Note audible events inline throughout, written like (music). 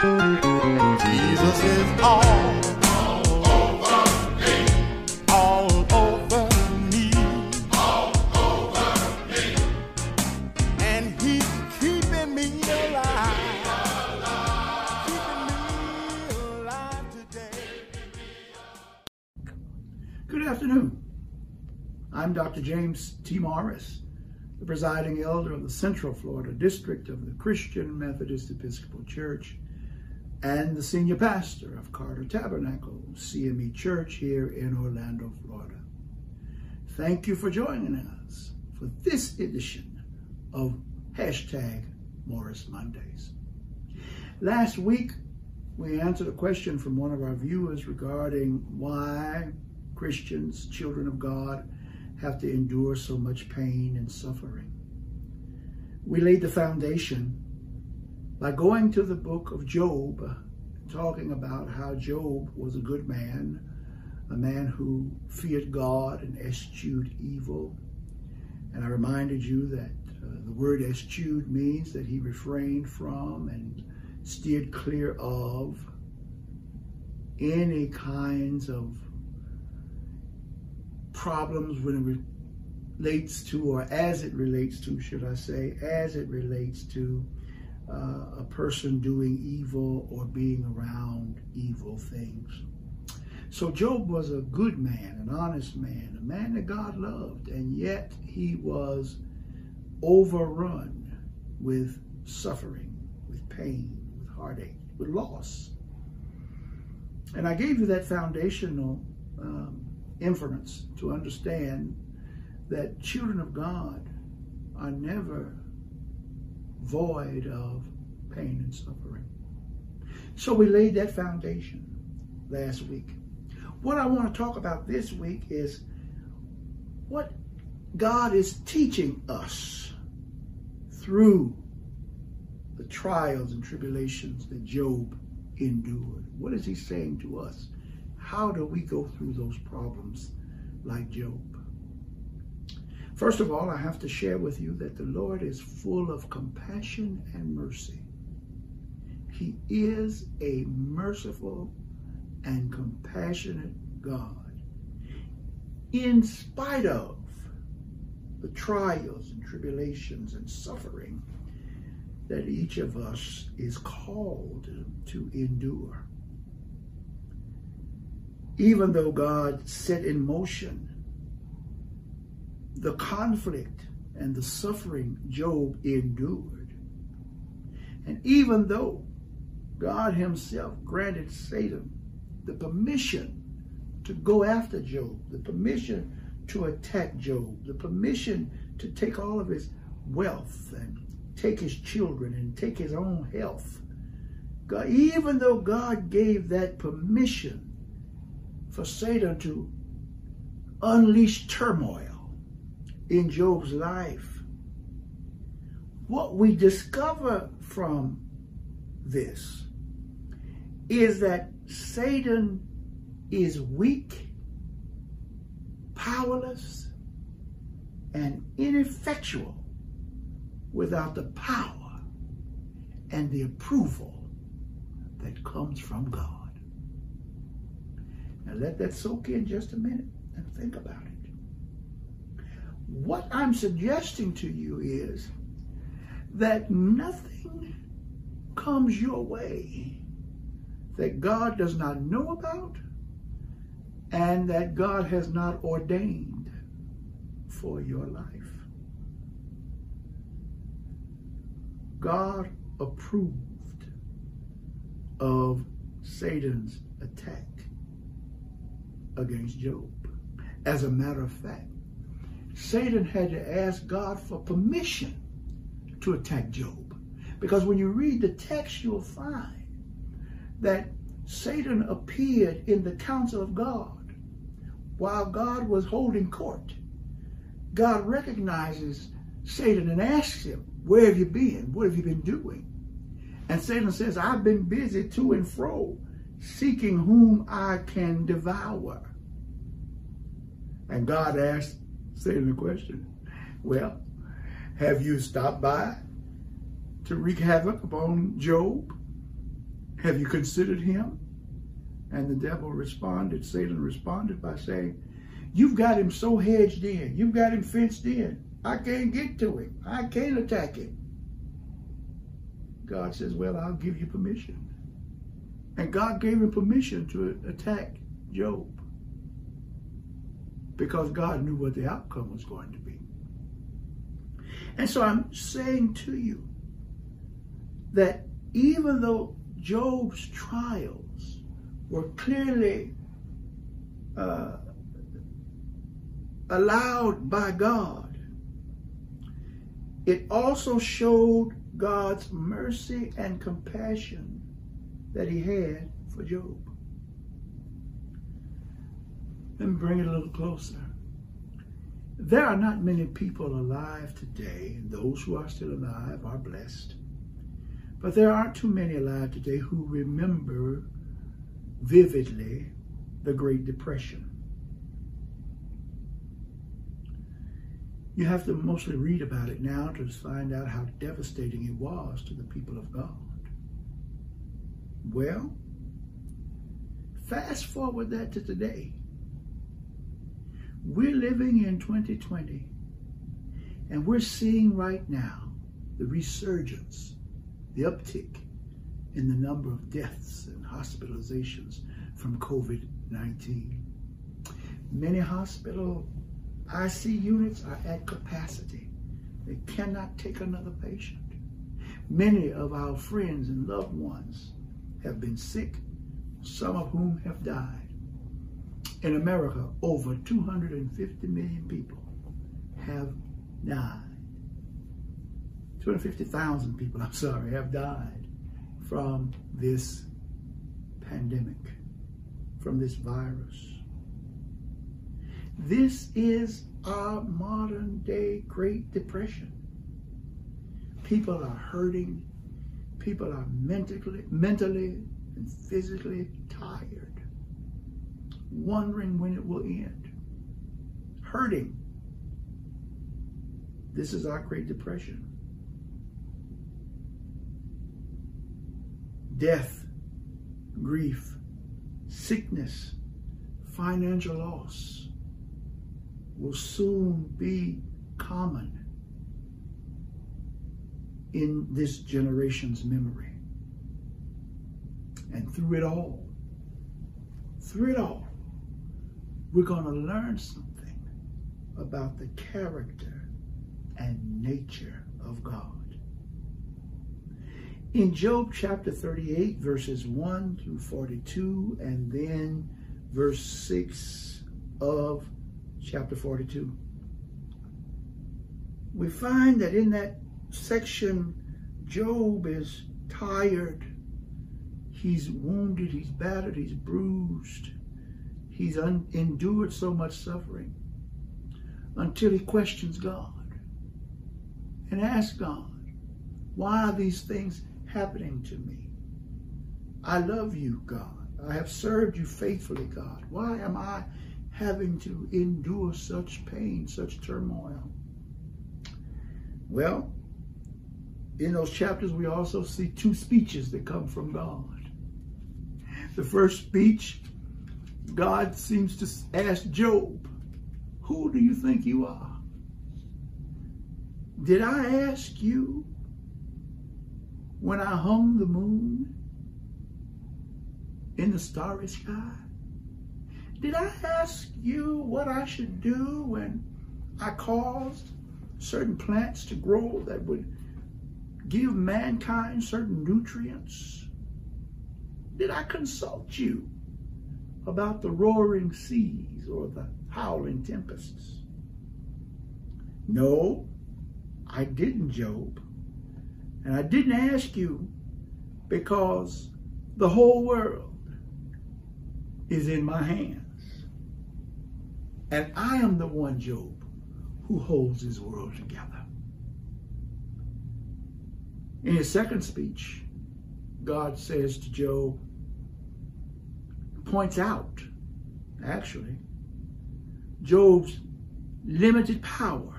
Jesus is all. Good afternoon. I'm Dr. James T. Morris, the presiding elder of the Central Florida District of the Christian Methodist Episcopal Church and the senior pastor of Carter Tabernacle CME Church here in Orlando, Florida. Thank you for joining us for this edition of hashtag Morris Mondays. Last week, we answered a question from one of our viewers regarding why Christians, children of God, have to endure so much pain and suffering. We laid the foundation by going to the book of Job, talking about how Job was a good man, a man who feared God and eschewed evil. And I reminded you that uh, the word eschewed means that he refrained from and steered clear of any kinds of problems when it relates to, or as it relates to, should I say, as it relates to uh, a person doing evil or being around evil things. So Job was a good man, an honest man, a man that God loved, and yet he was overrun with suffering, with pain, with heartache, with loss. And I gave you that foundational um, inference to understand that children of God are never void of pain and suffering. So we laid that foundation last week. What I want to talk about this week is what God is teaching us through the trials and tribulations that Job endured. What is he saying to us? How do we go through those problems like Job? First of all, I have to share with you that the Lord is full of compassion and mercy. He is a merciful and compassionate God. In spite of the trials and tribulations and suffering that each of us is called to endure. Even though God set in motion the conflict and the suffering Job endured. And even though God himself granted Satan the permission to go after Job, the permission to attack Job, the permission to take all of his wealth and take his children and take his own health. God, even though God gave that permission for Satan to unleash turmoil, in Job's life. What we discover from this is that Satan is weak, powerless, and ineffectual without the power and the approval that comes from God. Now let that soak in just a minute and think about it. What I'm suggesting to you is that nothing comes your way that God does not know about and that God has not ordained for your life. God approved of Satan's attack against Job. As a matter of fact, Satan had to ask God for permission to attack Job. Because when you read the text, you'll find that Satan appeared in the council of God while God was holding court. God recognizes Satan and asks him, Where have you been? What have you been doing? And Satan says, I've been busy to and fro, seeking whom I can devour. And God asked Satan the question. Well, have you stopped by to wreak havoc upon Job? Have you considered him? And the devil responded, Satan responded by saying, You've got him so hedged in. You've got him fenced in. I can't get to him. I can't attack him. God says, Well, I'll give you permission. And God gave him permission to attack Job because God knew what the outcome was going to be. And so I'm saying to you that even though Job's trials were clearly uh, allowed by God, it also showed God's mercy and compassion that he had for Job. Let me bring it a little closer. There are not many people alive today, those who are still alive are blessed. But there aren't too many alive today who remember vividly the Great Depression. You have to mostly read about it now to find out how devastating it was to the people of God. Well, fast forward that to today. We're living in 2020, and we're seeing right now the resurgence, the uptick in the number of deaths and hospitalizations from COVID 19. Many hospital IC units are at capacity. They cannot take another patient. Many of our friends and loved ones have been sick, some of whom have died. In America, over 250 million people have died. 250,000 people, (laughs) I'm sorry, have died from this pandemic, from this virus. This is our modern day Great Depression. People are hurting. People are mentally, mentally and physically tired, wondering when it will end, hurting. This is our Great Depression. Death, grief, sickness, financial loss will soon be common in this generation's memory. And through it all, through it all, we're going to learn something about the character and nature of God. In Job chapter 38, verses 1 through 42, and then verse 6 of chapter 42. We find that in that section, Job is tired. He's wounded, he's battered, he's bruised. He's un- endured so much suffering until he questions God and asks God, why are these things happening to me? I love you, God. I have served you faithfully, God. Why am I having to endure such pain, such turmoil? Well, in those chapters, we also see two speeches that come from God. The first speech, God seems to ask Job, Who do you think you are? Did I ask you when I hung the moon in the starry sky? Did I ask you what I should do when I caused certain plants to grow that would give mankind certain nutrients? Did I consult you about the roaring seas or the howling tempests? No, I didn't, Job. And I didn't ask you because the whole world is in my hands. And I am the one, Job, who holds his world together. In his second speech, God says to Job, points out, actually, Job's limited power,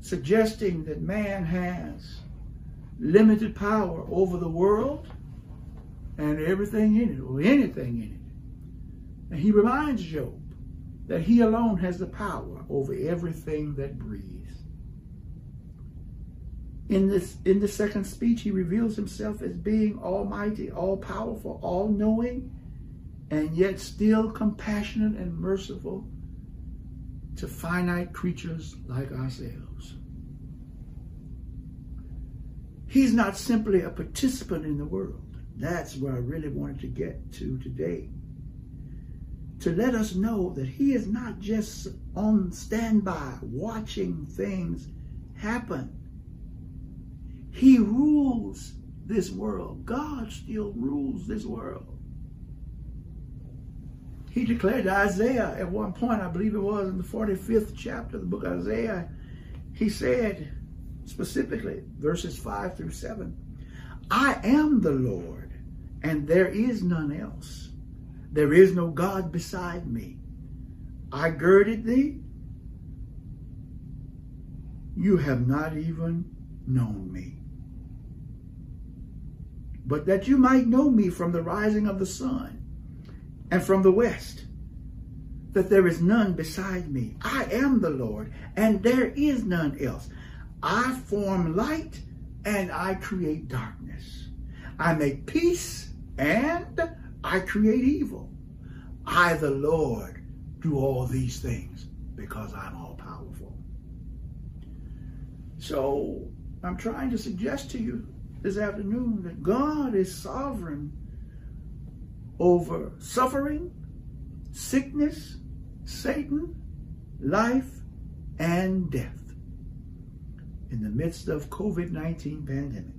suggesting that man has limited power over the world and everything in it, or anything in it. And he reminds Job that he alone has the power over everything that breathes. In this in the second speech, he reveals himself as being almighty, all powerful, all knowing, and yet still compassionate and merciful to finite creatures like ourselves. He's not simply a participant in the world. That's where I really wanted to get to today. To let us know that he is not just on standby watching things happen. He rules this world. God still rules this world. He declared to Isaiah at one point, I believe it was in the 45th chapter of the book of Isaiah, he said specifically, verses 5 through 7, I am the Lord, and there is none else. There is no God beside me. I girded thee. You have not even known me. But that you might know me from the rising of the sun and from the west, that there is none beside me. I am the Lord, and there is none else. I form light and I create darkness. I make peace and I create evil. I, the Lord, do all these things because I'm all powerful. So I'm trying to suggest to you this afternoon that God is sovereign over suffering, sickness, Satan, life, and death. In the midst of COVID-19 pandemic,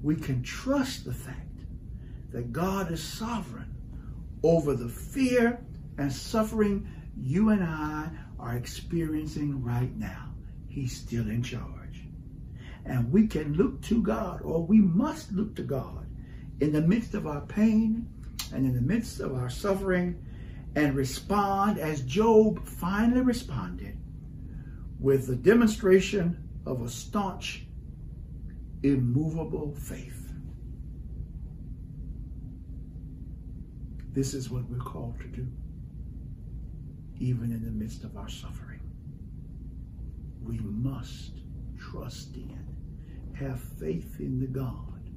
we can trust the fact that God is sovereign over the fear and suffering you and I are experiencing right now. He's still in charge. And we can look to God, or we must look to God in the midst of our pain and in the midst of our suffering and respond as Job finally responded with the demonstration of a staunch, immovable faith. This is what we're called to do, even in the midst of our suffering. We must trust in, have faith in the God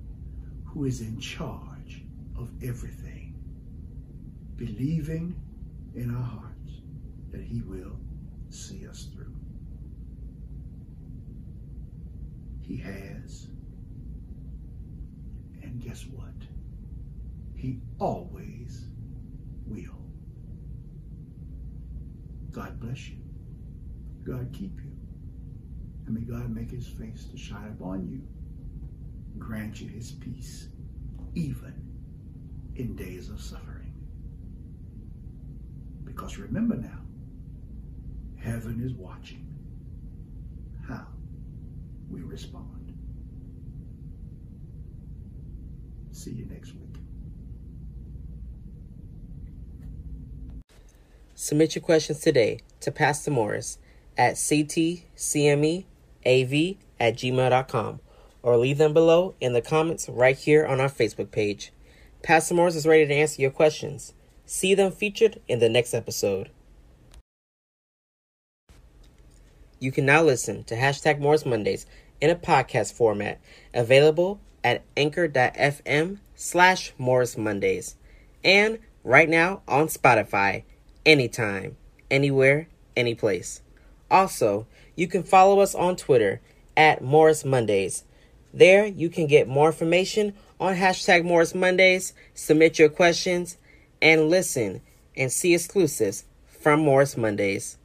who is in charge of everything, believing in our hearts that he will see us through. He has. And guess what? He always will. God bless you. God keep you. And may God make his face to shine upon you. Grant you his peace, even in days of suffering. Because remember now, heaven is watching how we respond. See you next week. Submit your questions today to Pastor Morris at ctcmeav at gmail.com or leave them below in the comments right here on our Facebook page. Pastor Morris is ready to answer your questions. See them featured in the next episode. You can now listen to hashtag Morris Mondays in a podcast format, available at anchor.fm slash Morris Mondays, and right now on Spotify, anytime, anywhere, anyplace. Also, you can follow us on Twitter at Morris Mondays. There, you can get more information on hashtag Morris Mondays, submit your questions, and listen and see exclusives from Morris Mondays.